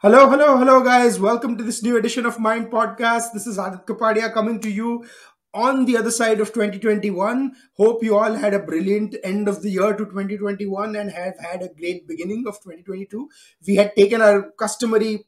Hello, hello, hello, guys. Welcome to this new edition of Mind Podcast. This is Aadit Kapadia coming to you on the other side of 2021. Hope you all had a brilliant end of the year to 2021 and have had a great beginning of 2022. We had taken our customary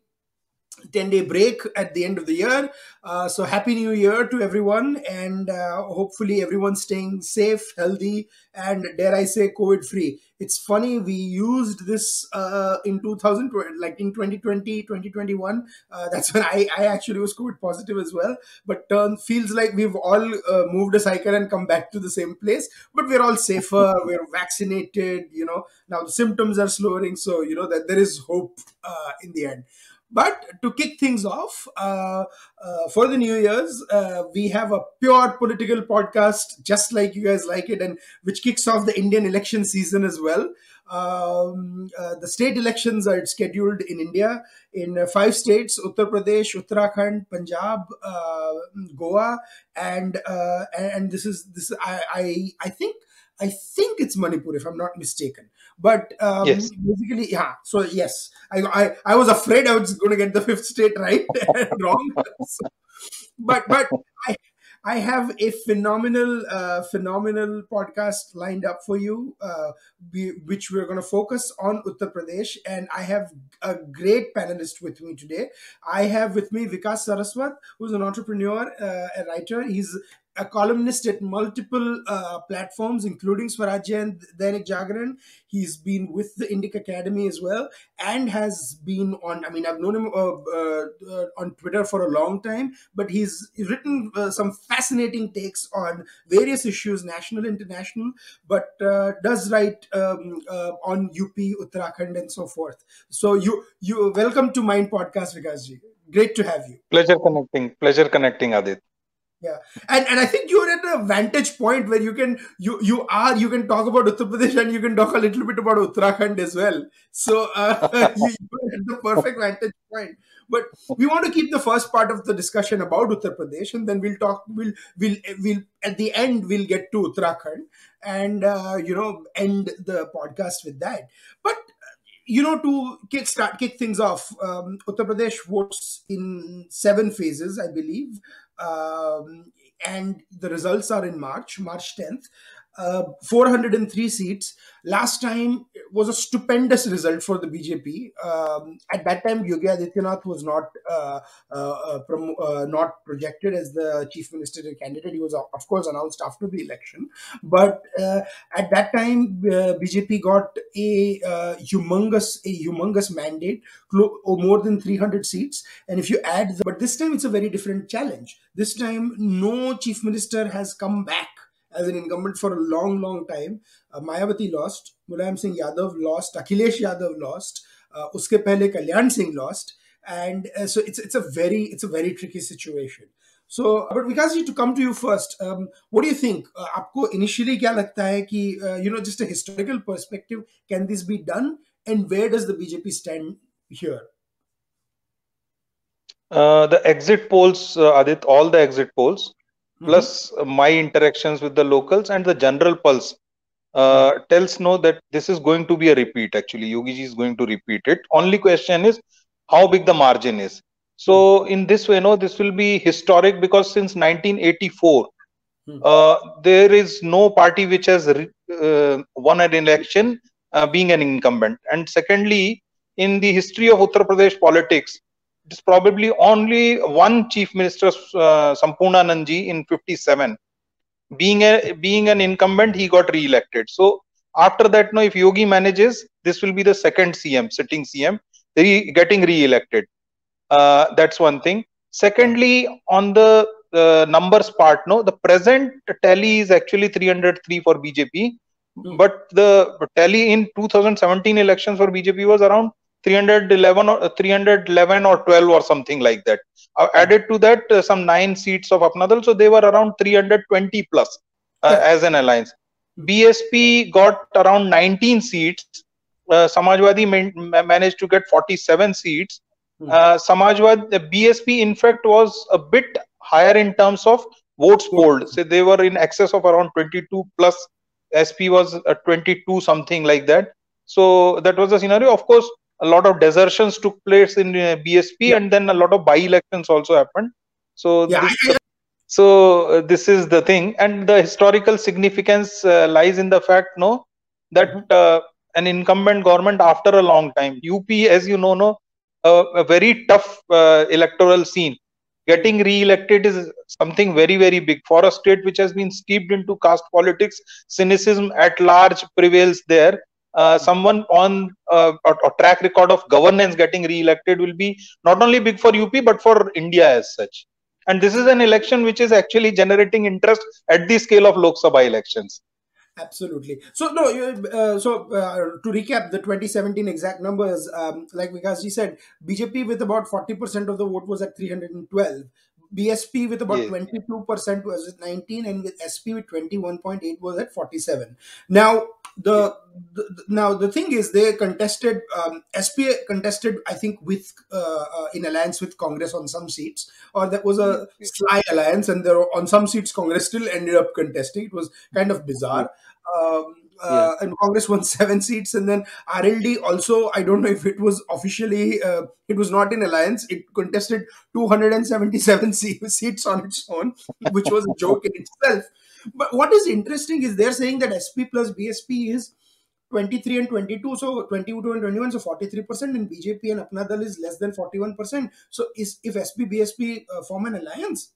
10 day break at the end of the year. Uh, so, happy new year to everyone, and uh, hopefully, everyone's staying safe, healthy, and dare I say, COVID free. It's funny, we used this uh, in 2020, like in 2020, 2021. Uh, that's when I, I actually was COVID positive as well. But turn feels like we've all uh, moved a cycle and come back to the same place. But we're all safer, we're vaccinated, you know, now the symptoms are slowing. So, you know, that there is hope uh, in the end. But to kick things off uh, uh, for the New Year's, uh, we have a pure political podcast, just like you guys like it, and which kicks off the Indian election season as well. Um, uh, the state elections are scheduled in India in uh, five states: Uttar Pradesh, Uttarakhand, Punjab, uh, Goa, and and this is this I I, I think I think it's Manipur, if I'm not mistaken. But um, yes. basically, yeah. So yes, I, I I was afraid I was going to get the fifth state right wrong. So, but but I I have a phenomenal, uh, phenomenal podcast lined up for you, uh, be, which we're going to focus on Uttar Pradesh. And I have a great panelist with me today. I have with me Vikas Saraswat, who's an entrepreneur, uh, a writer. He's a columnist at multiple uh, platforms, including Swarajya and Dainik Jagran. He's been with the Indic Academy as well, and has been on. I mean, I've known him uh, uh, uh on Twitter for a long time, but he's written uh, some fascinating takes on various issues, national, international. But uh, does write um, on UP, Uttarakhand, and so forth. So you you welcome to Mind Podcast, Vikasji. Great to have you. Pleasure connecting. Pleasure connecting, Aadit yeah. And and i think you're at a vantage point where you can you you are you can talk about uttar pradesh and you can talk a little bit about uttarakhand as well. So uh, you, are at the perfect vantage point. But we want to keep the first part of the discussion about uttar pradesh and then we'll talk we'll we'll we'll at the end we'll get to uttarakhand and uh, you know end the podcast with that. But you know, to kick start kick things off, um, Uttar Pradesh votes in seven phases, I believe um, and the results are in March, March 10th. Uh, 403 seats. Last time was a stupendous result for the BJP. Um, at that time, Yogi Adityanath was not uh, uh, uh prom- uh, not projected as the chief minister candidate. He was, of course, announced after the election. But at that time, BJP got a humongous a humongous mandate, clo- or more than 300 seats. And if you add, the, but this time it's a very different challenge. This time, no chief minister has come back as an incumbent for a long, long time. Uh, Mayawati lost, Mulayam Singh Yadav lost, Akhilesh Yadav lost, uh, uske pehle Kalyan Singh lost, and uh, so it's it's a very it's a very tricky situation. So, uh, but Vikasji, to come to you first, um, what do you think? Uh, initially kya लगता है uh, you know just a historical perspective, can this be done, and where does the BJP stand here? Uh, the exit polls, uh, Aadit, all the exit polls mm-hmm. plus my interactions with the locals and the general pulse uh, tells no that this is going to be a repeat actually yogi ji is going to repeat it only question is how big the margin is so mm-hmm. in this way no this will be historic because since 1984 mm-hmm. uh, there is no party which has re- uh, won an election uh, being an incumbent and secondly in the history of uttar pradesh politics it's probably only one chief minister, uh, Sampurnanandji, in 57. Being a being an incumbent, he got re-elected. So after that, no, if Yogi manages, this will be the second CM, sitting CM, re- getting re-elected. Uh, that's one thing. Secondly, on the uh, numbers part, no, the present tally is actually 303 for BJP, mm. but the tally in 2017 elections for BJP was around 311 or 311 or 12 or something like that. Uh, added to that uh, some nine seats of apnadal. So they were around 320 plus uh, yeah. as an alliance. Bsp got around 19 seats. Uh, samajwadi man- managed to get 47 seats. Hmm. uh, samajwadi the bsp in fact was a bit higher in terms of votes polled. So they were in excess of around 22 plus sp was uh, 22 something like that. So that was the scenario. Of course a lot of desertions took place in uh, bsp Yeah. and then a lot of by elections also happened. So Yeah, this so uh, this is the thing. And the historical significance uh, lies in the fact no that Mhm. uh, an incumbent government after a long time up as you know no a very tough uh, electoral scene. Getting re-elected is something very very big for a state which has been steeped into caste politics. Cynicism at large prevails there uh, someone on uh, a, a track record of governance getting re-elected will be not only big for up but for india as such and this is an election which is actually generating interest at the scale of lok sabha elections Absolutely. So no, uh, so uh, to recap the 2017 exact numbers, um, like Vikas ji said, BJP with about 40% of the vote was at 312. BSP with about Yes. 22% was at 19, and with SP with 21.8 was at 47. Now the, the the- now the thing is they contested um, SP contested I think with uh, uh, in alliance with Congress on some seats, or that was a sly alliance, and there were, on some seats Congress still ended up contesting. It was kind of bizarre. Um, uh, and Congress won seven seats, and then RLD also. I don't know if it was officially. Uh, it was not in alliance. It contested 277 seats on its own, which was a joke in itself. But what is interesting is they're saying that SP plus BSP is 23 and 22, so 22 and 21, so 43%, and BJP and Apna Dal is less than 41%. So is if SP BSP uh, form an alliance,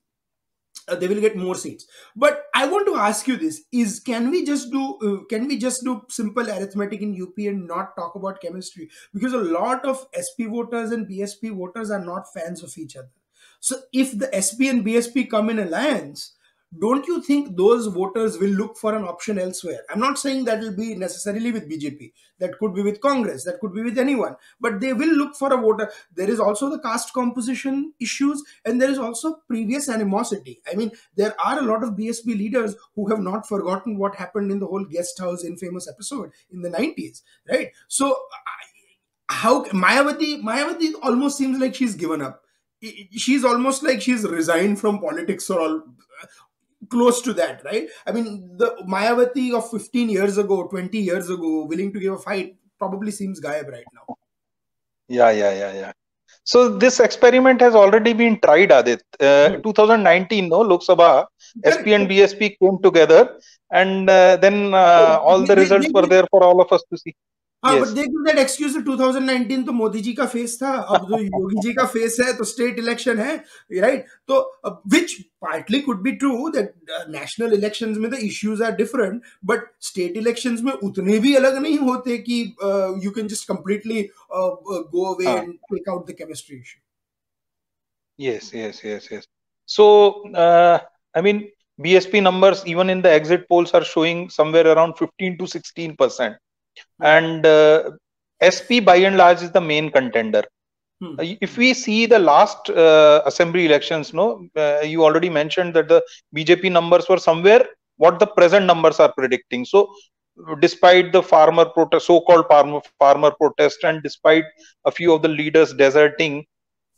uh, they will get more seats. But i want to ask you this is can we just do uh, can we just do simple arithmetic in up and not talk about chemistry? Because a lot of sp voters and bsp voters are not fans of each other. So if the sp and bsp come in alliance don't you think those voters will look for an option elsewhere? I'm not saying that will be necessarily with bjp that could be with congress. That could be with anyone. But they will look for a voter. There is also the caste composition issues and there is also previous animosity. I mean there are a lot of bsp leaders who have not forgotten what happened in the whole guest house infamous episode in the 90s right? So how mayavati mayavati almost seems like she's given up. She's almost like she's resigned from politics or all close to that right i mean the mayavati of 15 years ago 20 years ago willing to give a fight probably seems gayab right now Yeah, yeah, yeah, yeah. So this experiment has already been tried, Aadit. Uh, Hmm. 2019, no, Lok Sabha, SP and BSP came together, and uh, then uh, all the results were there for all of us to see. हाँ but देख that excuse 2019 तो मोदी जी का face था। अब जो योगी जी का face है तो स्टेट इलेक्शन है राइट तो which partly could be true that national elections में the issues are different but state elections में उतने भी अलग नहीं होते कि you can just completely go away. And take out the chemistry issue Yes, yes, yes, yes. So, uh, I mean, BSP numbers, even in the exit polls, are showing somewhere around 15 to 16 percent, and uh, SP by and large is the main contender. Hmm. Uh, If we see the last uh, assembly elections, no, uh, you already mentioned that the BJP numbers were somewhere what the present numbers are predicting. So, despite the farmer protest, so-called farmer farmer protest, and despite a few of the leaders deserting,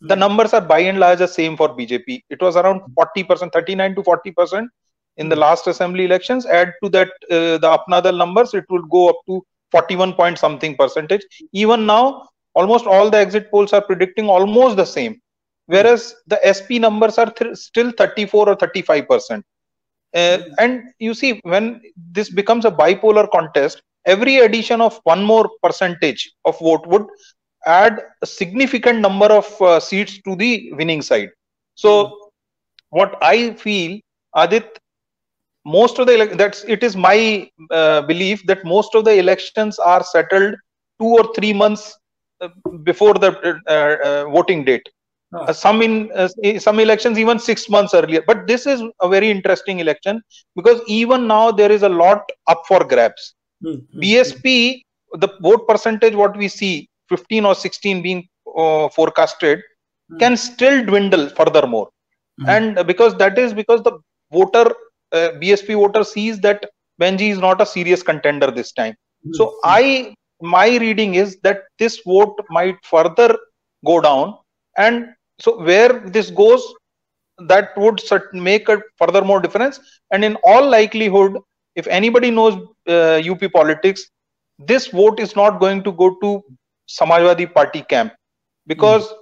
the Hmm. numbers are by and large the same for BJP. It was around 40%, 39 to 40% in the Hmm. last assembly elections. Add to that uh, the Apnadal numbers, it will go up to 41 point something percentage. Even now, almost all the exit polls are predicting almost the same, whereas the SP numbers are th- still 34 or 35 percent. Uh, Hmm. and you see, when this becomes a bipolar contest, every addition of one more percentage of vote would add a significant number of uh, seats to the winning side. So, what I feel, Aadit, most of the that's it is my uh, belief that most of the elections are settled two or three months uh, before the uh, uh, voting date. Some in uh, some elections even six months earlier. But this is a very interesting election because even now there is a lot up for grabs. Hmm. Hmm. BSP, the vote percentage, what we see, 15 or 16 being uh, forecasted, Hmm. can still dwindle furthermore. Hmm. And because that is because the voter, uh, BSP voter sees that Behenji is not a serious contender this time. Hmm. So I, my reading is that this vote might further go down. And so where this goes, that would make a further more difference. And in all likelihood, if anybody knows uh, UP politics, this vote is not going to go to Samajwadi Party camp because mm.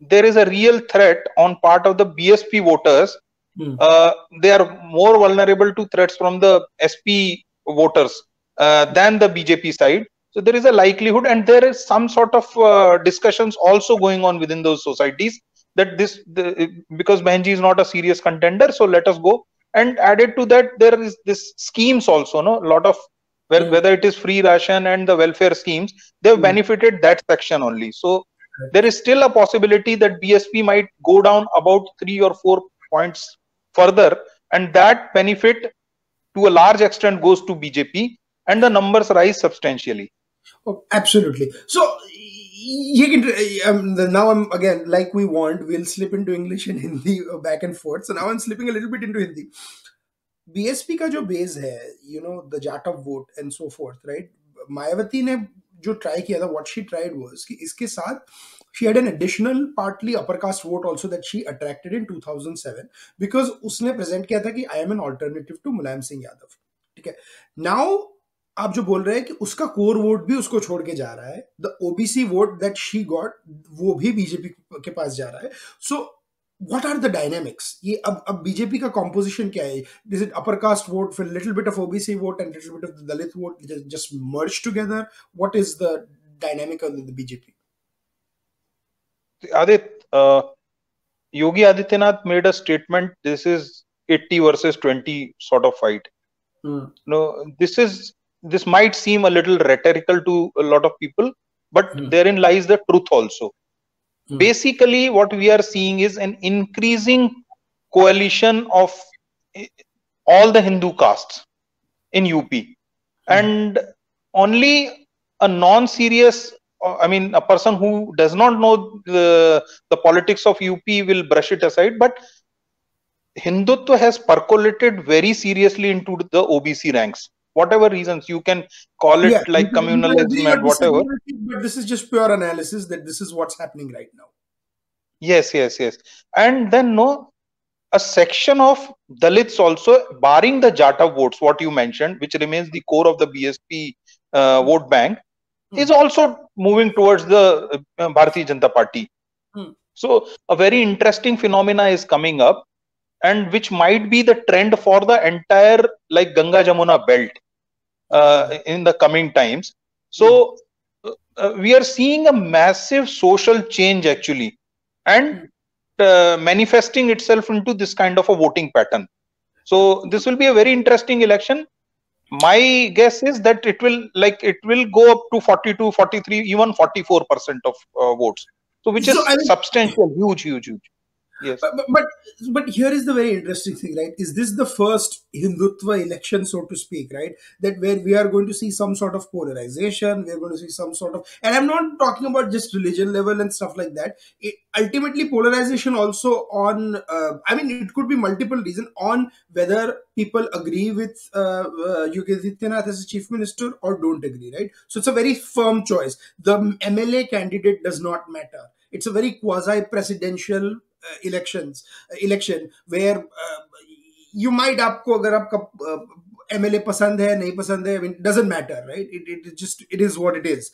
there is a real threat on part of the BSP voters. Mm. Uh, they are more vulnerable to threats from the SP voters uh, than the BJP side. So there is a likelihood, and there is some sort of uh, discussions also going on within those societies that this the, because Behenji is not a serious contender, so let us go. And added to that, there is this schemes also, no, a lot of where, mm. whether it is free ration and the welfare schemes, they've mm. benefited that section only. So there is still a possibility that BSP might go down about three or four points further, and that benefit to a large extent goes to BJP, and the numbers rise substantially. Oh, absolutely. So you can um, now I'm again like we want. We'll slip into English and Hindi uh, back and forth. So now I'm slipping a little bit into Hindi. BSP का जो base है you know the Jat of vote and so fourth right Mayawati ने जो try किया था what she tried was कि इसके साथ she had an additional partly upper caste vote also that she attracted in 2007 because उसने प्रेजेंट किया था कि I am an alternative to Mulayam Singh Yadav ठीक है नाउ आप जो बोल रहे हैं कि उसका कोर वोट भी उसको छोड़ के जा रहा है the OBC vote that she got वो भी बीजेपी के पास जा रहा है सो so, what are the dynamics ये अब अब बीजेपी का composition क्या है is it upper caste vote for little bit of OBC vote and little bit of the Dalit vote just, just merged together what is the dynamic of the, BJP Aadit uh, Yogi Adityanath made a statement this is 80 versus 20 sort of fight hmm. no this is this might seem a little rhetorical to a lot of people but hmm. therein lies the truth also Hmm. Basically, what we are seeing is an increasing coalition of all the Hindu castes in UP. Hmm. And only a non-serious, I mean, a person who does not know the, the politics of UP will brush it aside. But Hindutva has percolated very seriously into the OBC ranks. Whatever reasons you can call it yeah, like communalism and whatever. but this is just pure analysis that this is what's happening right now. Yes yes yes. And then no a section of dalits also barring the jatav votes what you mentioned which remains the core of the bsp uh, vote bank hmm. is also moving towards the uh, bharatiya janata party hmm. so a very interesting phenomena is coming up and which might be the trend for the entire like ganga jamuna belt uh, in the coming times. So uh, uh, we are seeing a massive social change actually, and uh, manifesting itself into this kind of a voting pattern. So this will be a very interesting election. My guess is that it will like it will go up to 42, 43, even 44 percent of uh, votes. So which so, is I mean, substantial, huge, huge, huge yes. But, but but here is the very interesting thing right? Is this the first hindutva election so to speak right? That where we are going to see some sort of polarization we're going to see some sort of and i'm not talking about just religion level and stuff like that. It, ultimately polarization also on uh, i mean it could be multiple reasons on whether people agree with uh, uh, as a chief minister or don't agree right? So it's a very firm choice. The mla candidate does not matter. It's a very quasi presidential uh, elections uh, election where uh, you might आपको अगर आपका MLA uh, पसंद है नहीं पसंद mean, doesn't matter right? It just it is what it is.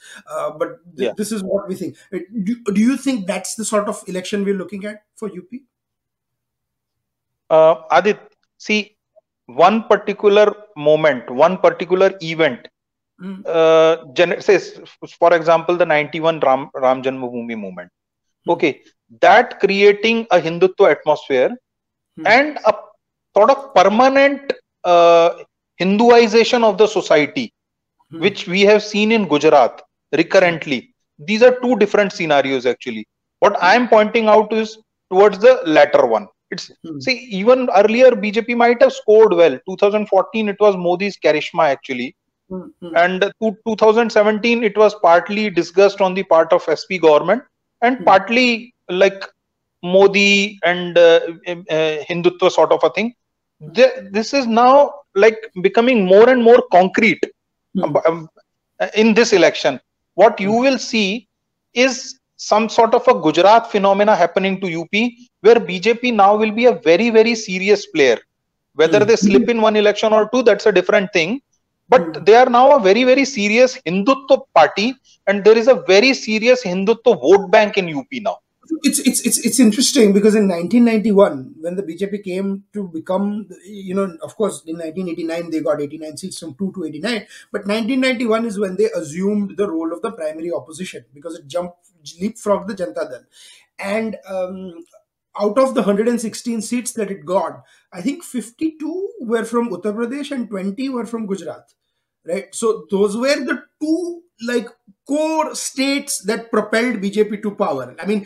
But this is what we think. Do, you think that's the sort of election we're looking at for UP uh, Aadit see one particular moment one particular event hmm. uh, gen- says, for example, the 91 Ram, Ram Janmabhoomi movement. Hmm. Okay, that creating a Hindutva atmosphere hmm. and a sort of permanent uh, Hinduization of the society, hmm. which we have seen in Gujarat recurrently. These are two different scenarios actually. What I am pointing out is towards the latter one. It's hmm. see even earlier BJP might have scored well. 2014 it was Modi's charisma actually. Mm-hmm. And to 2017 it was partly discussed on the part of SP government and partly like Modi and uh, uh, Hindutva sort of a thing. this is now like becoming more and more concrete mm. in this election. What you will see is some sort of a Gujarat phenomena happening to UP, where BJP now will be a very, very serious player. Whether mm. they slip in one election or two, that's a different thing. but Hmm. they are now a very very serious hindutva party and there is a very serious hindutva vote bank in up now it's it's it's it's interesting because in 1991 when the BJP came to become you know of course in 1989 they got 89 seats from 2 to 89 but 1991 is when they assumed the role of the primary opposition because it jumped leapfrogged the Janata Dal. And um, out of the 116 seats that it got I think 52 were from Uttar Pradesh and 20 were from Gujarat right? So those were the two like core states that propelled BJP to power i mean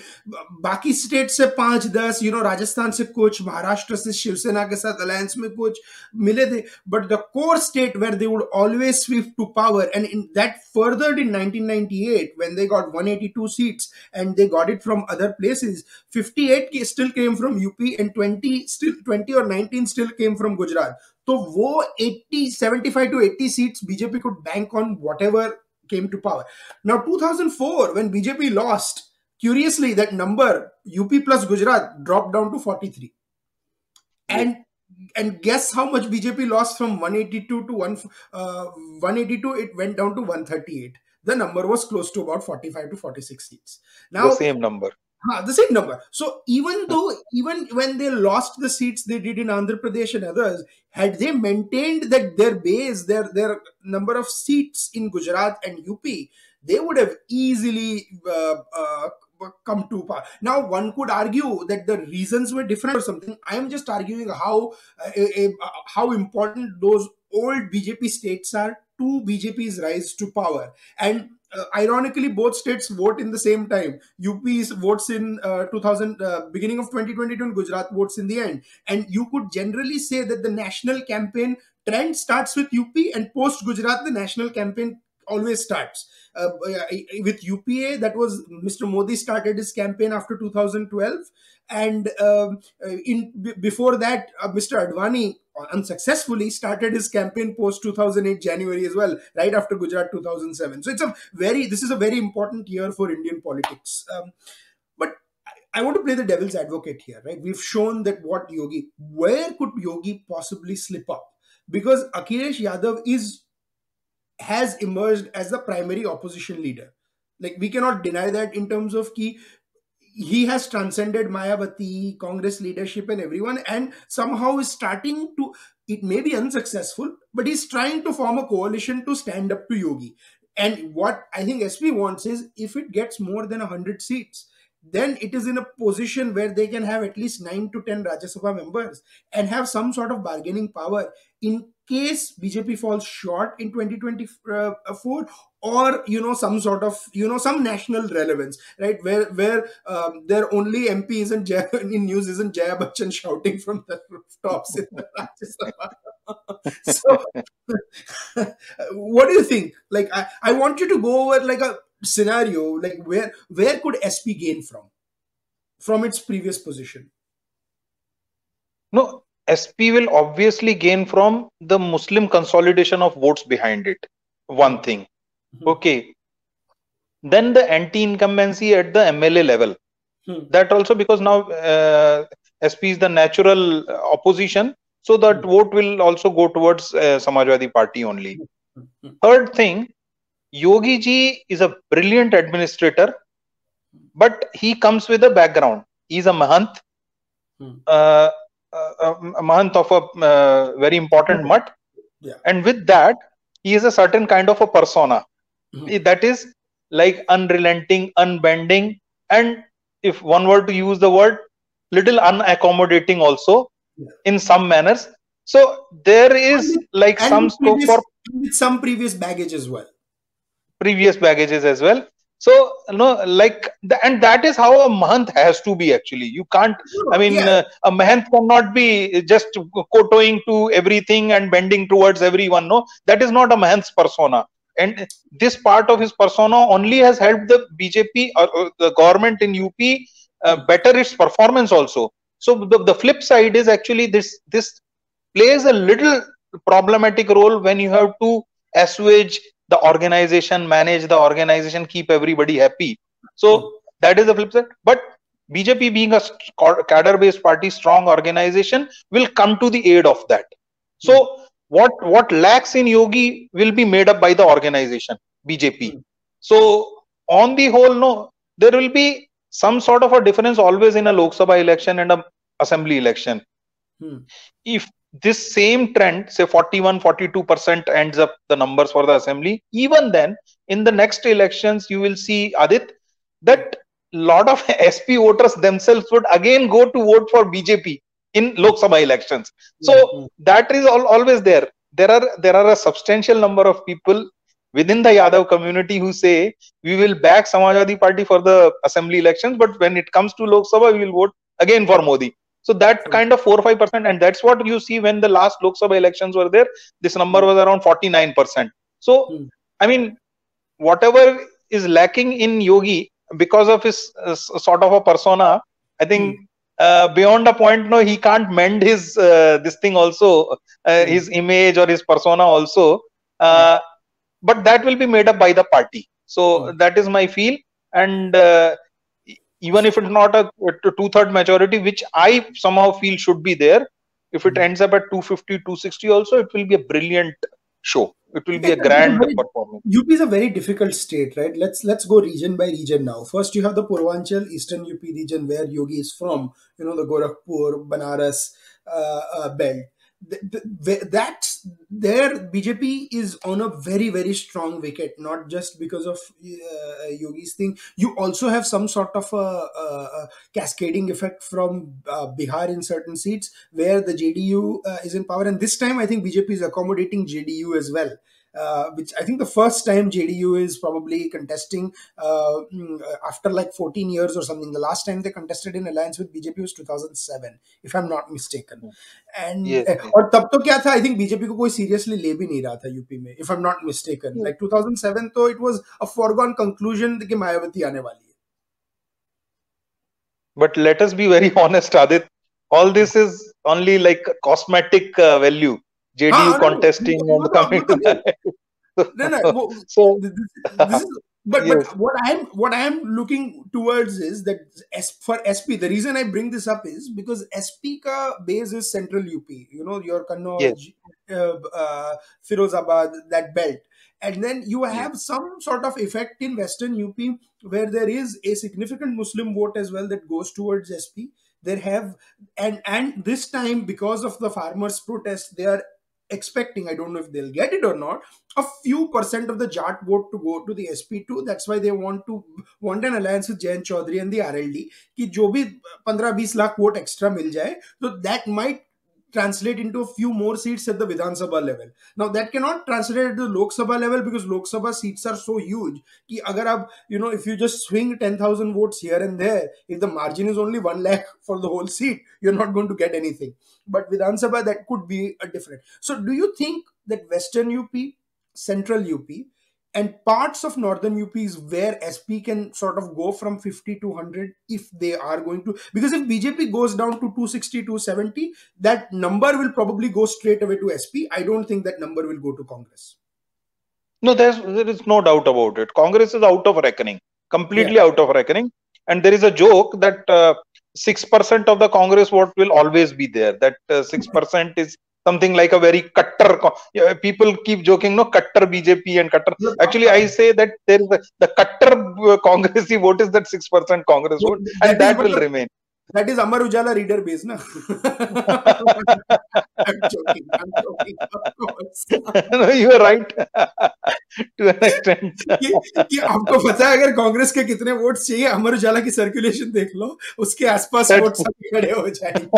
बाकी state से पांच दस you know Rajasthan से कुछ महाराष्ट्र से शिवसेना के साथ alliance में कुछ मिले थे but the core state where they would always SVEEP to power and in that फर्दर्ड in 1998 when they got 182 seats and they got it from other places 58 still came from UP and 20 still 20 or 19 still came from Gujarat तो वो 80 75 to 80 seats BJP could bank on whatever came to power. Now, 2004, when BJP lost, curiously, that number, UP plus Gujarat, dropped down to 43. And and guess how much BJP lost from 182 to 1, uh, 182? It went down to 138. The number was close to about 45 to 46 seats. Now, the same number. Huh, the same number. So even though, even when they lost the seats they did in Andhra Pradesh and others, had they maintained that their base, their their number of seats in Gujarat and UP, they would have easily uh, uh, come to power. Now, one could argue that the reasons were different or something. I am just arguing how uh, how important those old BJP states are to BJP's rise to power and uh, ironically both states vote in the same time. Up votes in uh, 2000 uh, beginning of 2022 and gujarat votes in the end. And you could generally say that the national campaign trend starts with up and post gujarat the national campaign always starts uh, with upa that was mr modi started his campaign after 2012 and um, in before that uh, mr advani unsuccessfully started his campaign post 2008 January as well, right after Gujarat 2007. So it's a very this is a very important year for Indian politics. Um, but I want to play the devil's advocate here, right? We've shown that what Yogi, where could Yogi possibly slip up? Because Akhilesh Yadav is has emerged as the primary opposition leader. Like we cannot deny that in terms of key he has transcended Mayawati, Congress leadership, and everyone, and somehow is starting to. It may be unsuccessful, but he's trying to form a coalition to stand up to Yogi. And what I think SP wants is if it gets more than 100 seats, then it is in a position where they can have at least 9 to 10 Rajya Sabha members and have some sort of bargaining power in case BJP falls short in 2024 or you know some sort of you know some national relevance right? Where where um, their only mp isn't Jaya, in news isn't jaya bachchan shouting from the rooftops in the so what do you think? Like I, I want you to go over like a scenario like where where could sp gain from? From its previous position? No sp will obviously gain from the muslim consolidation of votes behind it one thing Mm-hmm. Okay. Then the anti-incumbency at the MLA level. Hmm. That also because now uh, SP is the natural opposition, so that hmm. vote will also go towards uh, Samajwadi Party only. Hmm. Third thing, Yogi ji is a brilliant administrator, but he comes with a background. He's a Mahant, uh, a mahant of a uh, very important mutt, yeah. and with that, he is a certain kind of a persona mm-hmm. that is like unrelenting unbending and if one were to use the word little unaccommodating also yeah. in some manners so there is and, like and some scope for some previous baggage as well previous baggages as well so you know like the, and that is how a mahant has to be actually. You can't i mean yeah. uh, a mahant cannot be just kowtowing to everything and bending towards everyone no? That is not a mahant's persona. And this part of his persona only has helped the bjp or, or the government in up uh, better its performance also. So the, the flip side is actually this this plays a little problematic role when you have to assuage the organization manage the organization keep everybody happy so that is the flip side but bjp being a cadre based party strong organization will come to the aid of that so what what lacks in Yogi will be made up by the organization BJP. Hmm. So on the whole, no, there will be some sort of a difference always in a Lok Sabha election and a assembly election. Hmm. If this same trend, say 41, 42% ends up the numbers for the assembly, even then in the next elections, you will see Aadit that lot of SP voters themselves would again go to vote for BJP in Lok Sabha elections. So mm-hmm. that is all, always there. There are there are a substantial number of people within the Yadav community who say we will back Samajwadi Party for the assembly elections, but when it comes to Lok Sabha, we will vote again for Modi. So that kind of four five percent, and that's what you see when the last Lok Sabha elections were there. This number was around forty nine percent. So hmm. I mean, whatever is lacking in Yogi because of his uh, sort of a persona, I think. Hmm. Uh, beyond a point no he can't mend his uh, this thing also uh, hmm. his image or his persona also uh, but that will be made up by the party so that is my feel and uh, even if it's not a, two-third majority which i somehow feel should be there if it hmm. ends up at 250 260 also it will be a brilliant show. It will be a grand very, performance. Up is a very difficult state right? Let's let's go region by region now. First you have the purvanchal eastern up region where yogi is from you know the gorakhpur banaras uh, uh, belt that's there bjp is on a very very strong wicket not just because of uh, yogi's thing. You also have some sort of a, a, a cascading effect from uh, bihar in certain seats where the jdu uh, is in power. And this time i think bjp is accommodating jdu as well uh, which I think the first time JDU is probably contesting uh, mm, after like 14 years or something. The last time they contested in alliance with BJP was 2007, if I'm not mistaken. And yes, eh, yes. और तब तो I think BJP could कोई seriously ले भी नहीं if I'm not mistaken. Yes. Like 2007 though, it was a foregone conclusion कि मायावती आने वाली है. But let us be very honest, Aadit. All this is only like cosmetic uh, value. JDU ah, contesting no, and coming to that. no, no. so, this, this is, but, yes. but what I'm what I'm looking towards is that S, for SP, the reason I bring this up is because SP ka base is central UP. You know, your Kannauj, yes. uh, uh, Firozabad, that belt. And then you have yes. some sort of effect in Western UP where there is a significant Muslim vote as well that goes towards SP. There have and and this time because of the farmers' protest, they are expecting, I don't know if they'll get it or not, a few percent of the Jat vote to go to the SP2. That's why they want to want an alliance with Jayant Chaudhary and the RLD. Ki jo bhi uh, 15-20 lakh vote extra mil jaye, so that might translate into a few more seats at the Vidhan Sabha level. Now that cannot translate at the Lok Sabha level because Lok Sabha seats are so huge. Ki agar ab, you know, if you just swing 10,000 votes here and there, if the margin is only 1 lakh for the whole seat, you're not going to get anything. But Vidhan Sabha, that could be a different. So do you think that Western UP, Central UP, and parts of northern UP is where SP can sort of go from 50 to 100 if they are going to because if BJP goes down to 260 270 that number will probably go straight away to SP I don't think that number will go to Congress. No there's there is no doubt about it. Congress is out of reckoning completely yeah. out of reckoning. And there is a joke that uh, 6% of the Congress vote will always be there that uh, 6% is something like a very cutter people keep joking no cutter bjp and cutter actually i say that there is a, the cutter uh, congress vote is that 6% congress vote and that, that will the, remain that is Amar Ujala reader base, na? I'm joking. I'm joking. No, you are right. to an extent. कि, कि आपको पता है अगर कांग्रेस के कितने votes चाहिए अमर उजाला की सर्कुलेशन देख लो उसके आसपास वोट सब खड़े हो जाएँगे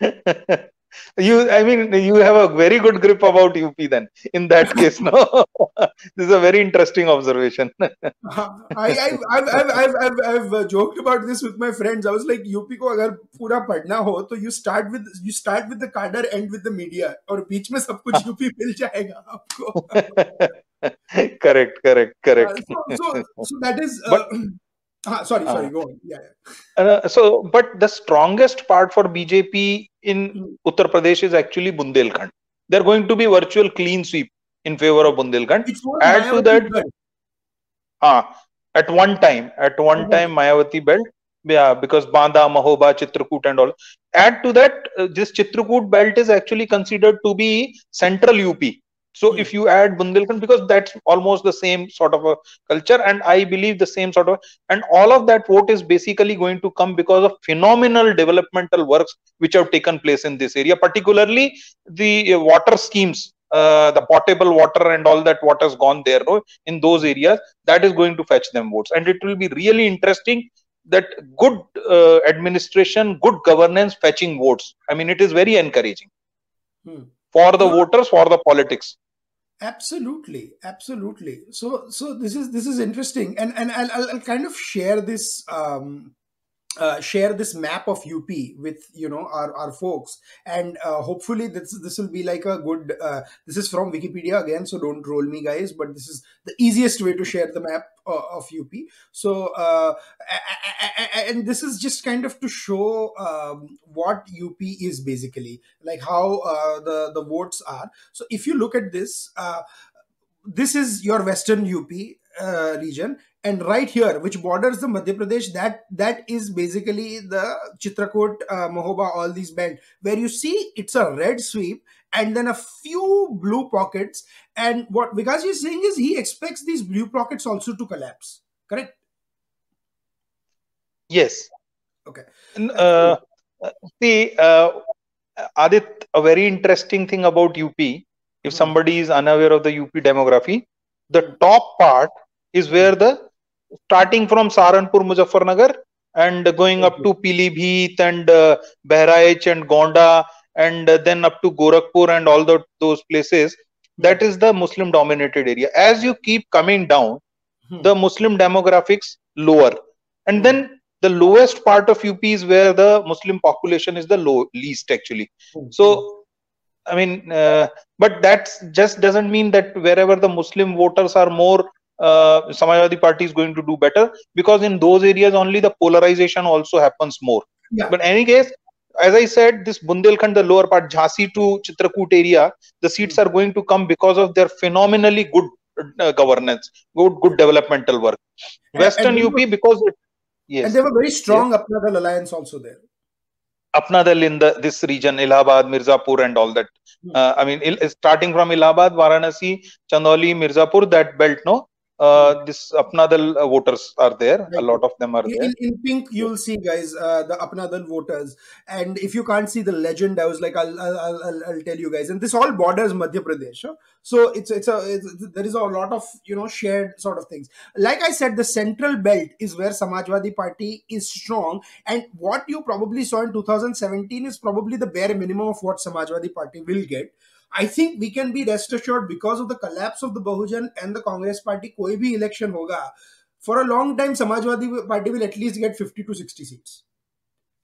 you i mean you have a very good grip about up then in that case no? This is a very interesting observation. I, I, I've, I've, I've, I've, I've uh, joked about this with my friends. I was like up ko agar pura padna ho to you start with you start with the cadre end with the media or beech mein sab kuch up mil jayega aapko. Correct correct correct. Uh, so, so, so that is uh, but, Ah, sorry, sorry, uh, go on. Yeah. yeah. Uh, so, but the strongest part for BJP in mm. Uttar Pradesh is actually Bundelkhand. They're going to be virtual clean sweep in favor of Bundelkhand. Add to that, ah, at one time, at one mm-hmm. time, Mayawati belt. yeah because banda mahoba chitrakoot and all add to that uh, this chitrakoot belt is actually considered to be central up so Hmm. if you add bundelkhand because that's almost the same sort of a culture and i believe the same sort of and all of that vote is basically going to come because of phenomenal developmental works which have taken place in this area particularly the uh, water schemes uh, the potable water and all that water has gone there no, in those areas that is going to fetch them votes and it will be really interesting that good uh, administration good governance fetching votes i mean it is very encouraging Hmm. for the voters for the politics absolutely absolutely. So so this is this is interesting. And and i'll, I'll, kind of share this um uh, share this map of UP with you know our, our folks. And uh, hopefully this this will be like a good uh, this is from Wikipedia again so don't roll me guys but this is the easiest way to share the map of UP so uh, and this is just kind of to show um, what UP is basically like how uh, the the votes are. So if you look at this uh, this is your western UP uh, region, and right here, which borders the Madhya Pradesh, that that is basically the Chitrakoot, uh, Mahoba, all these belt, where you see it's a red sweep and then a few blue pockets. And what Vikas is saying is he expects these blue pockets also to collapse. Correct? yes Okay. Uh, see uh, adit a very interesting thing about up if Mhm. somebody is unaware of the up demography the top part is where the starting from saharanpur muzaffarnagar and going up to pilibhit and uh, Bahraich and gonda and uh, then up to gorakhpur and all the, those places that is the muslim dominated area as you keep coming down Hmm. the Muslim demographics lower, and then the lowest part of UP is where the Muslim population is the low least actually. Hmm. So, I mean, uh, but that just doesn't mean that wherever the Muslim voters are more, uh, Samajwadi Party is going to do better because in those areas only the polarization also happens more. Yeah. But in any case, as I said, this Bundelkhand, the lower part, Jhansi to Chitrakoot area, the seats are going to come because of their phenomenally good uh, governance, good good developmental work. Western and they UP were- because it, yes, And they have a very strong Apnadal alliance also there. Apnadal in the this region, Allahabad, Mirzapur, and all that. Hmm. Uh, I mean, il- starting from Allahabad, Varanasi, Chandauli, Mirzapur, that belt, no, uh, this Apnadal uh, voters are there. A lot of them are In, there. in pink, you'll see, guys, uh, the Apnadal voters. And if you can't see the legend, I was like, I'll, I'll, I'll, I'll- I'll tell you guys. And this all borders Madhya Pradesh. huh? So it's it's a it's, there is a lot of you know shared sort of things. Like I said, the central belt is where Samajwadi Party is strong. And what you probably saw in 2017 is probably the bare minimum of what Samajwadi Party will get. I think we can be rest assured because of the collapse of the Bahujan and the Congress Party, koi bhi election hoga, for a long time Samajwadi Party will at least get 50 to 60 seats.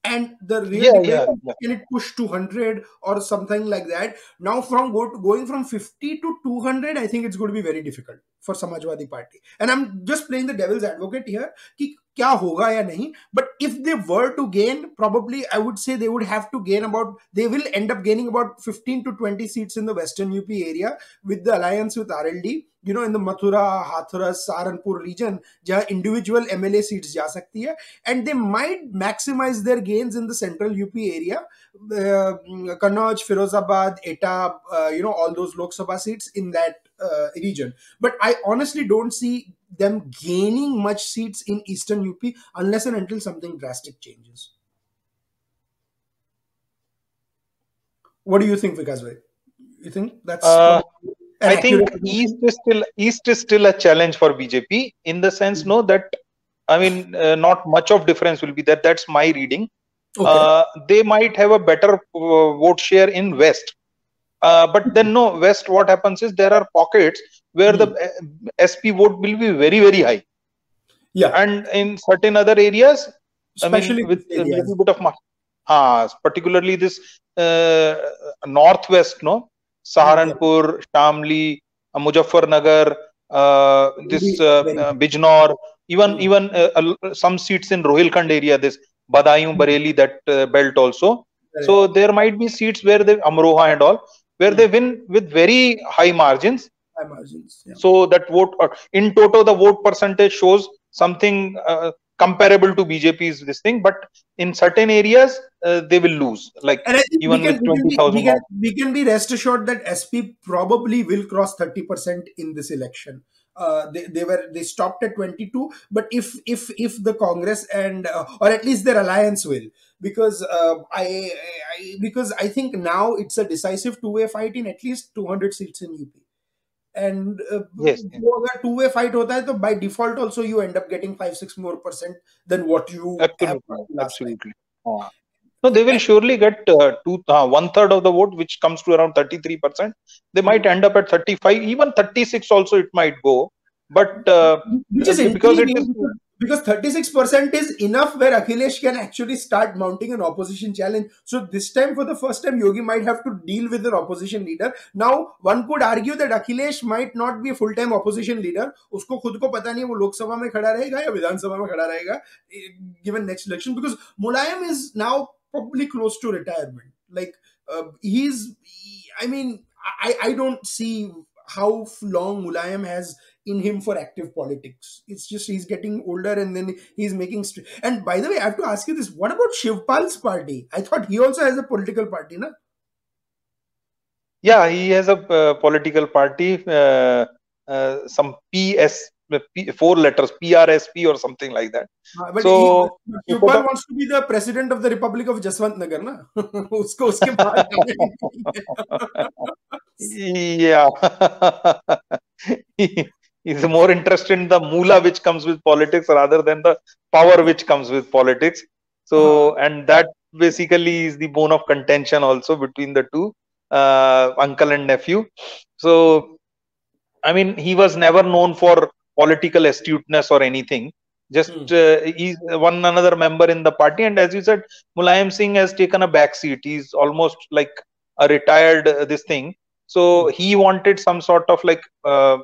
And the real Yeah, yeah, is, yeah. can it push to 100 or something like that? Now, from go going from 50 to 200, I think it's going to be very difficult for Samajwadi party and I am just playing the devil's advocate here कि क्या होगा या नहीं but if they were to gain probably I would say they would have to gain about they will end up gaining about 15 to 20 seats in the western UP area with the alliance with RLD you know in the Mathura Hathras Saharanpur region जहाँ individual MLA seats जा सकती है and they might maximise their gains in the central UP area Kannauj Firozabad Etah you know all those Lok Sabha seats in that uh, region but i honestly don't see them gaining much seats in eastern up unless and until something drastic changes what do you think vikas bhai you think that's Uh, I think? East is still East is still a challenge for BJP in the sense, no, that I mean, uh, not much of difference will be that. That's my reading. okay Uh, they might have a better uh, vote share in West, uh, but then no, West. What happens is there are pockets where the uh, SP vote will be very very high, yeah. And in certain other areas, especially I mean, with a little bit of ah, particularly this uh, northwest, no, Saharanpur, Shamli, uh, Muzaffarnagar, uh, this uh, uh, Bijnor, even Hmm. even uh, uh, some seats in Rohilkhand area, this Badaun, Bareilly, that uh, belt also. So there might be seats where the Amroha and all, where they win with very high margins. high margins yeah. So that vote uh, in total, the vote percentage shows something uh, comparable to BJP's this thing, but in certain areas uh, they will lose. Like even can, with twenty thousand, we, we, can be rest assured that SP probably will cross thirty percent in this election uh, they, they were they stopped at 22 but if if if the congress and uh, or at least their alliance will because uh, I, I, because i think now it's a decisive two way fight in at least 200 seats in up and uh, yes, two way fight hota hai, by default also you end up getting 5 6 more percent than what you absolutely, absolutely. Time. no they will surely get uh, two uh, one third of the vote which comes to around 33 percent they might end up at 35 even 36 also it might go but uh, which is because it is because 36% is enough where Akhilesh can actually start mounting an opposition challenge. So this time, for the first time, Yogi might have to deal with an opposition leader. Now, one could argue that Akhilesh might not be a full-time opposition leader. उसको खुद को पता नहीं वो लोकसभा में खड़ा रहेगा या विधानसभा में खड़ा रहेगा given next election because Mulayam is now probably close to retirement. Like uh, he's, I mean, I I don't see how long Mulayam has in him for active politics. It's just he's getting older and then he's making. St- and by the way, I have to ask you this: What about Shivpal's party? I thought he also has a political party, na? Yeah, he has a uh, political party. Uh, uh, some PS four letters PRSP or something like that. Uh, but so he, Shivpal wants to be the president of the Republic of Jaswant Nagar, na? usko uske yeah is more interested in the moolah which comes with politics rather than the power which comes with politics. So, uh-huh. and that basically is the bone of contention also between the two, uh, uncle and nephew. So, I mean, he was never known for political astuteness or anything. Just hmm. uh, he's one another member in the party, and as you said, Mulayam Singh has taken a back seat. He's almost like a retired uh, this thing. So hmm. he wanted some sort of like uh,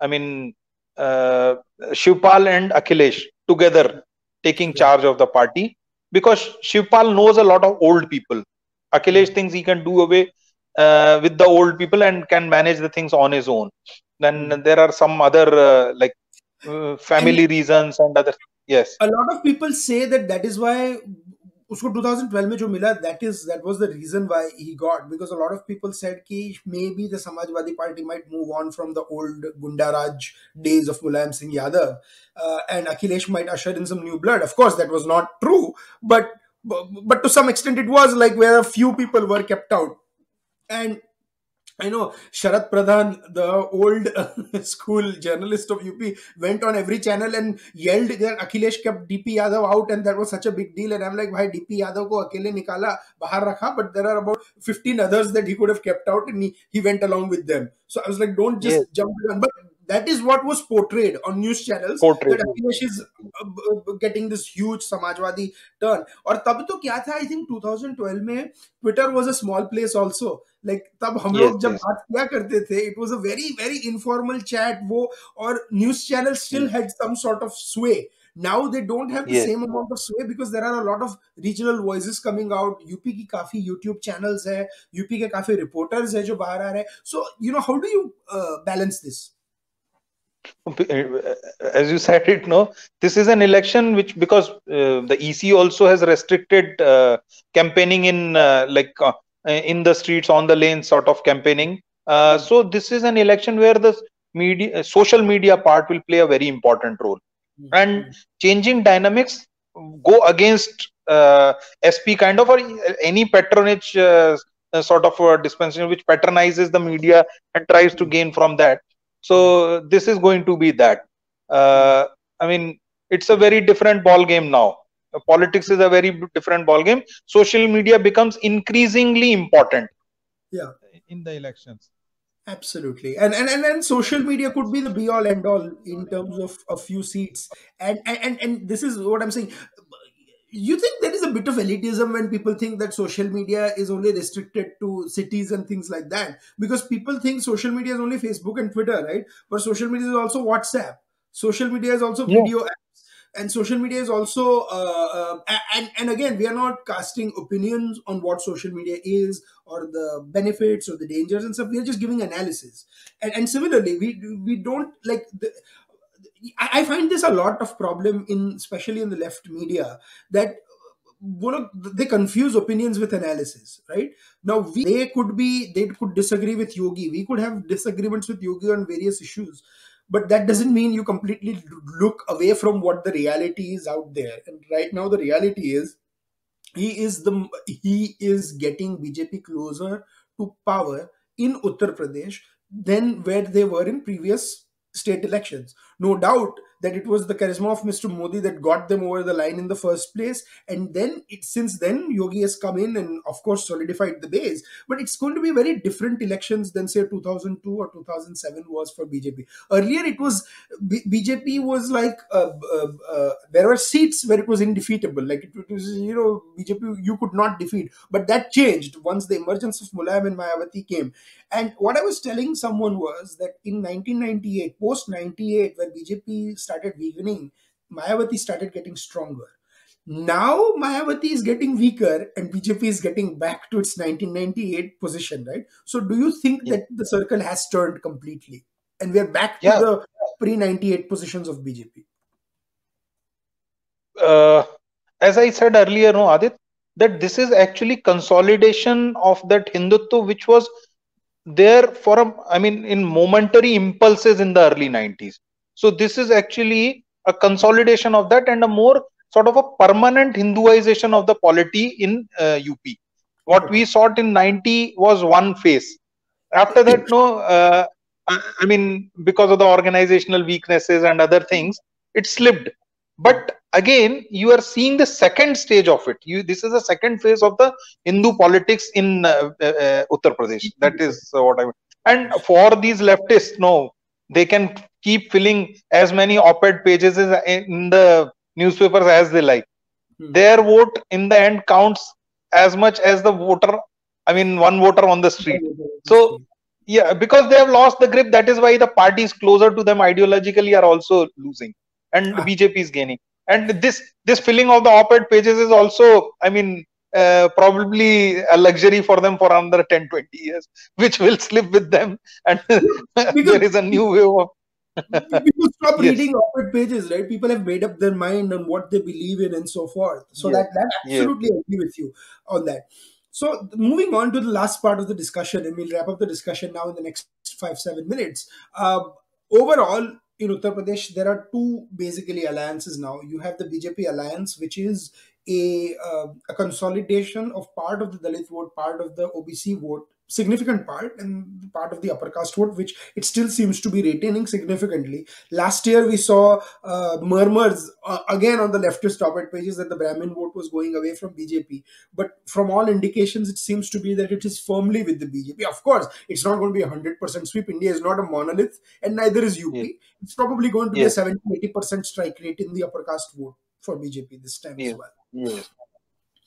I mean, uh, Shivpal and Akhilesh together taking charge of the party because Shivpal knows a lot of old people. Akhilesh hmm. thinks he can do away uh, with the old people and can manage the things on his own Then hmm. there are some other uh, like uh, family and reasons and other. Yes. A lot of people say that that is why उसको 2012 में जो मिला that is that was the reason why he got because a lot of people said कि maybe the Samajwadi party might move on from the old Gundaraj days of Mulayam Singh Yadav uh, and Akhilesh might usher in some new blood of course that was not true but but to some extent it was like where a few people were kept out and I know Sharad Pradhan, the old uh, school journalist of UP, went on every channel and yelled that Akhilesh kept DP Yadav out and that was such a big deal. And I'm like, why DP Yadav ko akele nikala, bahar rakha? But there are about 15 others that he could have kept out and he, he went along with them. So I was like, don't just yes. jump on. But that is what was portrayed on news channels portrayed. that Akhilesh is uh, getting this huge Samajwadi turn. और तब तो क्या था? I think 2012 में Twitter was a small place also. Like like, तब हम yes, लोग जब yes. बात किया करते थे it was a very very informal chat वो और news channel still had some sort of sway now they don't have the yes. same amount of sway because there are a lot of regional voices coming out up की काफ़ी youtube channels है up के काफ़ी reporters है जो बाहर आ रहे हैं so you know how do you uh, balance this as you said it no this is an election which because uh, the ec also has restricted uh, campaigning in uh, like uh, uh, in the streets on the lanes sort of campaigning uh, hmm. so this is an election where the media uh, social media part will play a very important role mm-hmm. and changing dynamics go against uh, sp kind of or any patronage uh, uh, sort of a dispensation which patronizes the media and tries to hmm. gain from that so this is going to be that i mean it's a very different ball game now politics is a very different ball game social media becomes increasingly important. Yeah. In the elections. Absolutely. And and and, and social media could be the be all end all in terms of a few seats. And and and this is what i'm saying. You think there is a bit of elitism when people think that social media is only restricted to cities and things like that? Because people think social media is only facebook and twitter right? But social media is also whatsapp. Social media is also yeah. video and social media is also uh, uh, and and again we are not casting opinions on what social media is or the benefits or the dangers and stuff we are just giving analysis and, and similarly we we don't like the, I find this a lot of problem in, especially in the left media, that know, they confuse opinions with analysis, right? Now we, they could be they could disagree with Yogi. We could have disagreements with Yogi on various issues, but that doesn't mean you completely look away from what the reality is out there. And right now, the reality is he is the he is getting BJP closer to power in Uttar Pradesh than where they were in previous state elections. No doubt that it was the charisma of Mr. Modi that got them over the line in the first place. And then, it, since then, Yogi has come in and, of course, solidified the base. But it's going to be very different elections than, say, 2002 or 2007 was for BJP. Earlier, it was B- BJP was like uh, uh, uh, there were seats where it was indefeatable. Like it, it, was, you know, BJP you could not defeat. But that changed once the emergence of Mulayam and Mayawati came. And what I was telling someone was that in 1998, post 98, when BJP started weakening, Mayawati started getting stronger. Now Mayawati is getting weaker and BJP is getting back to its 1998 position, right? So, do you think yeah. that the circle has turned completely and we're back yeah. to the pre 98 positions of BJP? Uh, as I said earlier, no, Aadit, that this is actually consolidation of that Hindutva which was there for a, I mean, in momentary impulses in the early 90s. So this is actually a consolidation of that and a more sort of a permanent Hinduization of the polity in uh, UP. What we sought in 90 was one phase. After that, no, uh, I mean, because of the organizational weaknesses and other things, it slipped. But again, you are seeing the second stage of it. You, this is the second phase of the Hindu politics in uh, uh, Uttar Pradesh. That is what I mean. And for these leftists, no, they can keep filling as many op-ed pages in the newspapers as they like. Hmm. Their vote in the end counts as much as the voter. I mean, one voter on the street. So yeah, because they have lost the grip. That is why the parties closer to them ideologically are also losing, and ah. BJP is gaining and this this filling of the op-ed pages is also i mean uh, probably a luxury for them for another 10 20 years which will slip with them and there is a new way of people stop yes. reading op-ed pages right people have made up their mind on what they believe in and so forth so yes. that that absolutely yes. agree with you on that so moving on to the last part of the discussion and we'll wrap up the discussion now in the next five seven minutes uh, overall in Uttar Pradesh, there are two basically alliances now. You have the BJP alliance, which is a, uh, a consolidation of part of the Dalit vote, part of the OBC vote, significant part and part of the upper caste vote, which it still seems to be retaining significantly. Last year, we saw uh, murmurs uh, again on the leftist op-ed pages that the Brahmin vote was going away from BJP. But from all indications, it seems to be that it is firmly with the BJP. Of course, it's not going to be a 100% sweep. India is not a monolith, and neither is UP. Yeah. It's probably going to yeah. be a 70 80% strike rate in the upper caste vote for BJP this time yeah. as well.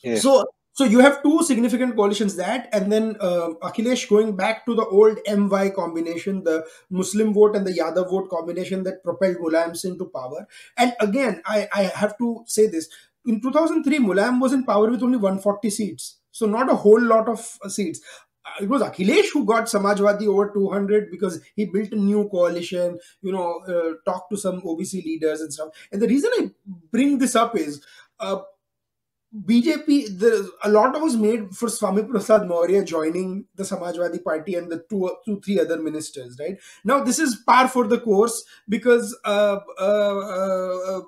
Yeah. So so you have two significant coalitions that, and then uh, Akhilesh going back to the old MY combination, the Muslim vote and the Yadav vote combination that propelled Mulayam Singh to power. And again, I, I have to say this: in 2003, Mulayam was in power with only 140 seats, so not a whole lot of uh, seats. Uh, it was Akhilesh who got Samajwadi over 200 because he built a new coalition, you know, uh, talked to some OBC leaders and stuff. And the reason I bring this up is uh, BJP, the, a lot was made for Swami Prasad Maurya joining the Samajwadi Party and the two, two, three other ministers, right? Now, this is par for the course because uh, uh, uh,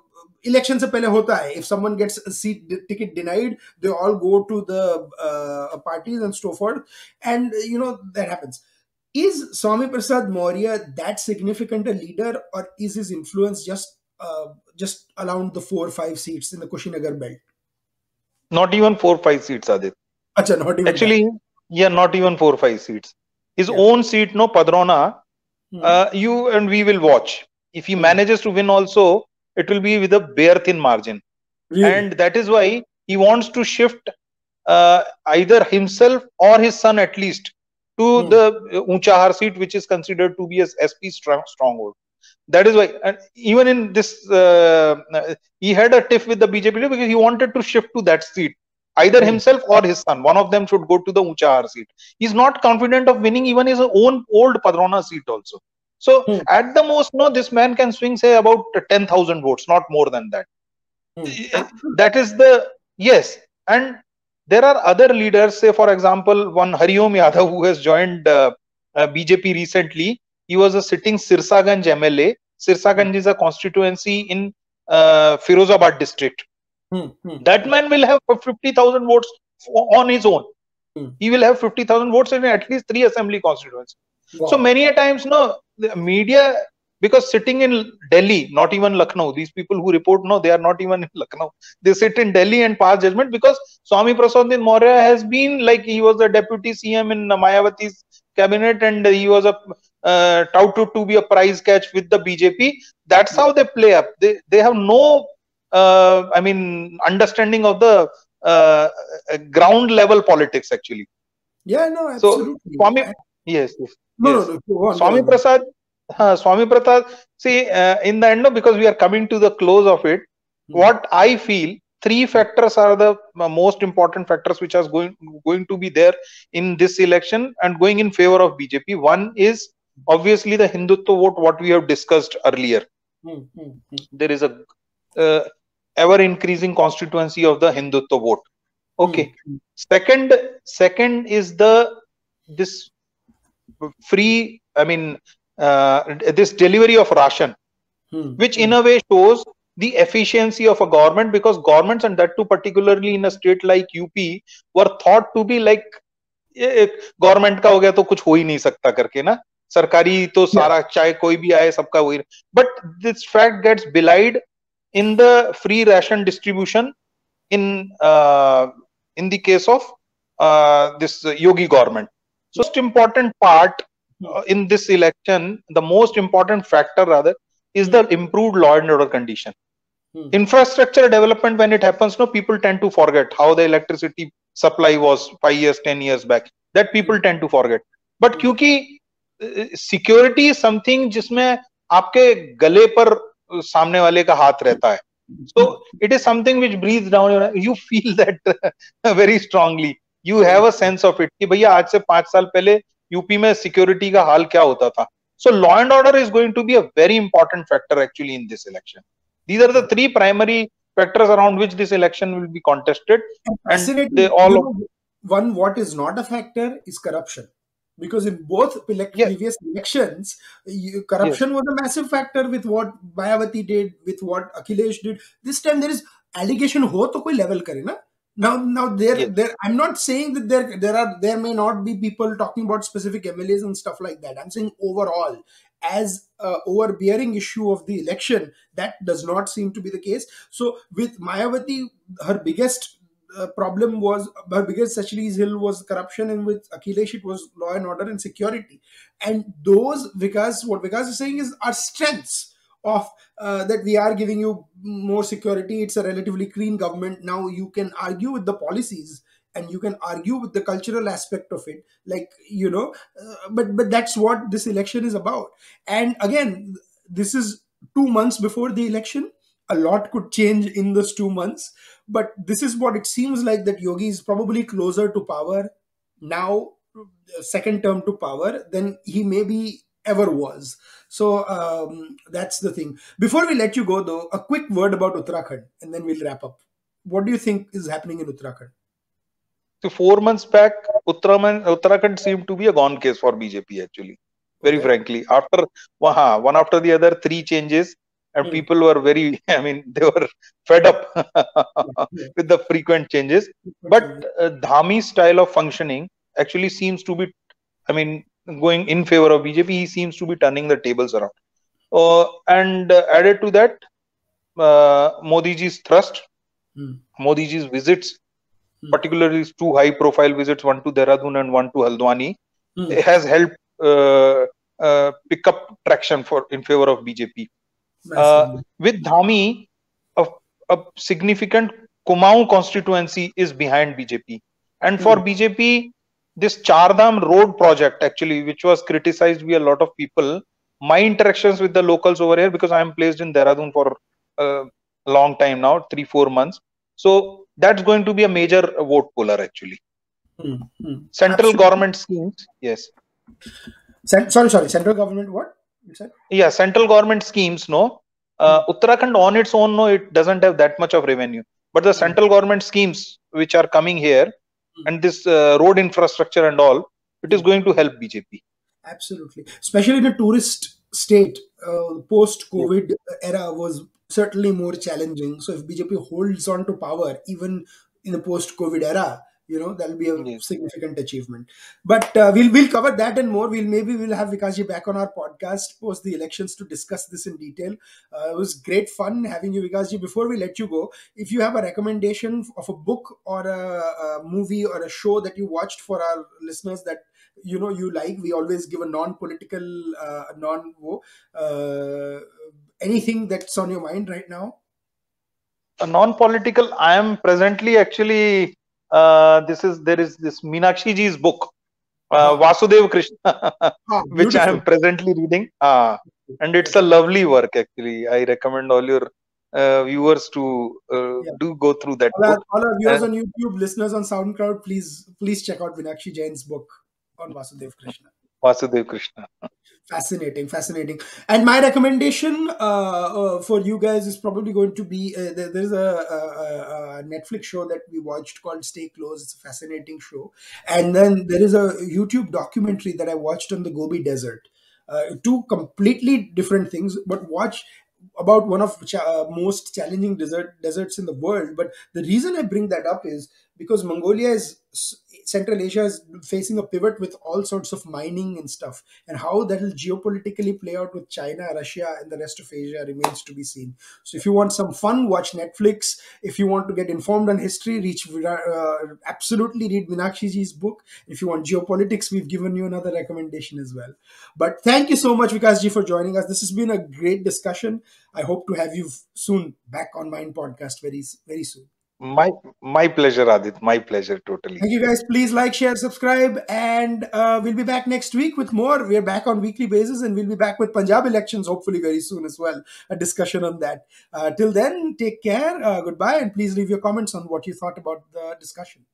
hai. If someone gets a seat ticket denied, they all go to the uh, parties and so forth. And, you know, that happens. Is Swami Prasad Maurya that significant a leader or is his influence just uh, just around the four or five seats in the Kushinagar belt? Not even four five seats, Aadit. Achha, not even Actually, that. yeah, not even four five seats. His yeah. own seat, no Padrauna. Hmm. Uh, you and we will watch. If he hmm. manages to win, also it will be with a bare thin margin, really? and that is why he wants to shift uh, either himself or his son at least to hmm. the Unchahar seat, which is considered to be a SP strong, stronghold that is why and even in this uh, he had a tiff with the bjp because he wanted to shift to that seat either mm. himself or his son one of them should go to the Unchahar seat he's not confident of winning even his own old Padrauna seat also So Hmm. at the most, no, this man can swing say about ten thousand votes, not more than that. Hmm. That is the yes, and there are other leaders. Say for example, one Hariom Yadav who has joined uh, uh, BJP recently. He was a sitting Sirsaganj MLA. Sirsaganj is a constituency in uh, Firozabad district. Hmm, hmm. That man will have 50,000 votes on his own. Hmm. He will have 50,000 votes in at least three assembly constituencies. Wow. So many a times, no, the media, because sitting in Delhi, not even Lucknow, these people who report, no, they are not even in Lucknow. They sit in Delhi and pass judgment because Swami Prasadin Maurya has been like he was the deputy CM in Mayawati's cabinet and he was a uh, touted to be a prize catch with the BJP. That's how they play up. They they have no, uh, I mean, understanding of the uh, uh, ground level politics actually. yeah, no, absolutely. So. Swami, yes, yes. no, yes. no, no, Swami. Prasad, uh, Swami Prasad. See, uh, in the end, no, because we are coming to the close of it, Hmm. what I feel, three factors are the uh, most important factors which are going going to be there in this election and going in favor of BJP. One is obviously the hindutva vote what we have discussed earlier mm-hmm. there is a uh, ever increasing constituency of the hindutva vote okay mm-hmm. second second is the this free i mean uh, this delivery of ration mm-hmm. which in a way shows the efficiency of a government because governments and that too particularly in a state like up were thought to be like eh, eh, government ka ho to kuch hoi hi nahi sakta karke na सरकारी तो सारा चाहे कोई भी आए सबका वही but this fact gets बिलाइड in the free ration distribution in in the case of uh, this uh, yogi government so most important part uh, in this election the most important factor rather is the improved law and order condition Hmm. infrastructure development when it happens no people tend to forget how the electricity supply was 5 years 10 years back that people tend to forget but Hmm. security something जिसमें आपके गले पर सामने वाले का हाथ रहता है। So it is something which breeze down you feel that very strongly you have a sense of it कि भैया आज से पाँच साल पहले यूपी में सिक्योरिटी का हाल क्या होता था? So law and order is going to be a very important factor actually in this election these are three three primary factors around which this election will be contested and all one what is not a factor is corruption because in both Yeah. previous elections you, corruption was a massive factor with what Mayawati did with what Akhilesh did. This time there is allegation ho to koi level kare na? Now now there there i'm not saying that there there are there may not be people talking about specific mlas and stuff like that. I'm saying overall as a overbearing issue of the election that does not seem to be the case. So with mayawati her biggest uh, problem was her biggest Achilles heel was corruption, and with Akhilesh it was law and order and security. And those, Vikas, what Vikas is saying is our strengths of uh, that we are giving you more security. It's a relatively clean government. Now you can argue with the policies and you can argue with the cultural aspect of it, like you know. Uh, but but that's what this election is about. And again, this is two months before the election. A lot could change in those two months but this is what it seems like that yogi is probably closer to power now uh, second term to power than he maybe ever was. So um, that's the thing. Before we let you go though a quick word about uttarakhand and then we'll wrap up. What do you think is happening in uttarakhand? So four months back, Uttarakhand, Uttarakhand seemed to be a gone case for BJP actually. Very frankly, after one after the other, three changes, and Hmm. people were very, I mean, they were fed up with the frequent changes. But uh, Dhami's style of functioning actually seems to be, I mean, going in favor of BJP. He seems to be turning the tables around. Uh, and uh, added to that, uh, Modi ji's thrust, Hmm. Modi ji's visits, Hmm. particularly his two high profile visits, one to Dehradun and one to Haldwani, Hmm. has helped uh, uh, pick up traction for in favor of BJP. Massively. With Dhami, a, a significant Kumaon constituency is behind BJP. And for Hmm. BJP, this Chardham road project, actually, which was criticized by a lot of people, my interactions with the locals over here, because I am placed in Dehradun for a long time now, three, four months. So that's going to be a major vote puller, actually. Hmm. Central Absolutely. government schemes, yes. Cent- sorry sorry central government what Yeah, central government schemes, no. Uh. Uttarakhand on its own, no, it doesn't have that much of revenue. But the central government schemes which are coming here, mm. and this uh, road infrastructure and all, it is going to help BJP. Absolutely, especially in a tourist state, uh, post-COVID yeah. era was certainly more challenging. So if BJP holds on to power, even in the post-COVID era, you know that'll be a yes. significant achievement. But uh, we'll we'll cover that and more. We'll maybe we'll have Vikasji back on our podcast post the elections to discuss this in detail. Uh, it was great fun having you Vikasji before we let you go if you have a recommendation of a book or a, a movie or a show that you watched for our listeners that you know you like we always give a non-political uh, non uh, anything that's on your mind right now? A non-political i am presently actually uh, this is there is this Meenakshi ji's book, uh, Vasudev Krishna, oh, which I am presently reading. Uh, and it's a lovely work actually. I recommend all your uh, viewers to uh, yeah. do go through that. All our, all our viewers on YouTube, listeners on SoundCloud, please please check out Meenakshi Jain's book on Vasudev Krishna. Vasudev Krishna fascinating fascinating. And my recommendation uh, uh, for you guys is probably going to be uh, there, there's a, a, a, netflix show that we watched called stay close. It's a fascinating show. And then there is a youtube documentary that i watched on the gobi desert. Uh, two completely different things but watch about one of the uh, most challenging desert deserts in the world. But the reason i bring that up is because mongolia is Central Asia is facing a pivot with all sorts of mining and stuff, and how that will geopolitically play out with China, Russia, and the rest of Asia remains to be seen. So, if you want some fun, watch Netflix. If you want to get informed on history, reach uh, absolutely read Meenakshi's book. If you want geopolitics, we've given you another recommendation as well. But thank you so much, Vikasji, for joining us. This has been a great discussion. I hope to have you soon back on Mind Podcast very very soon. My my pleasure, Aadit. My pleasure, totally. Thank you, guys. Please like, share, subscribe, and uh, we'll be back next week with more. We're back on weekly basis, and we'll be back with Punjab elections hopefully very soon as well. A discussion on that. Uh, till then, take care. Uh, goodbye, and please leave your comments on what you thought about the discussion.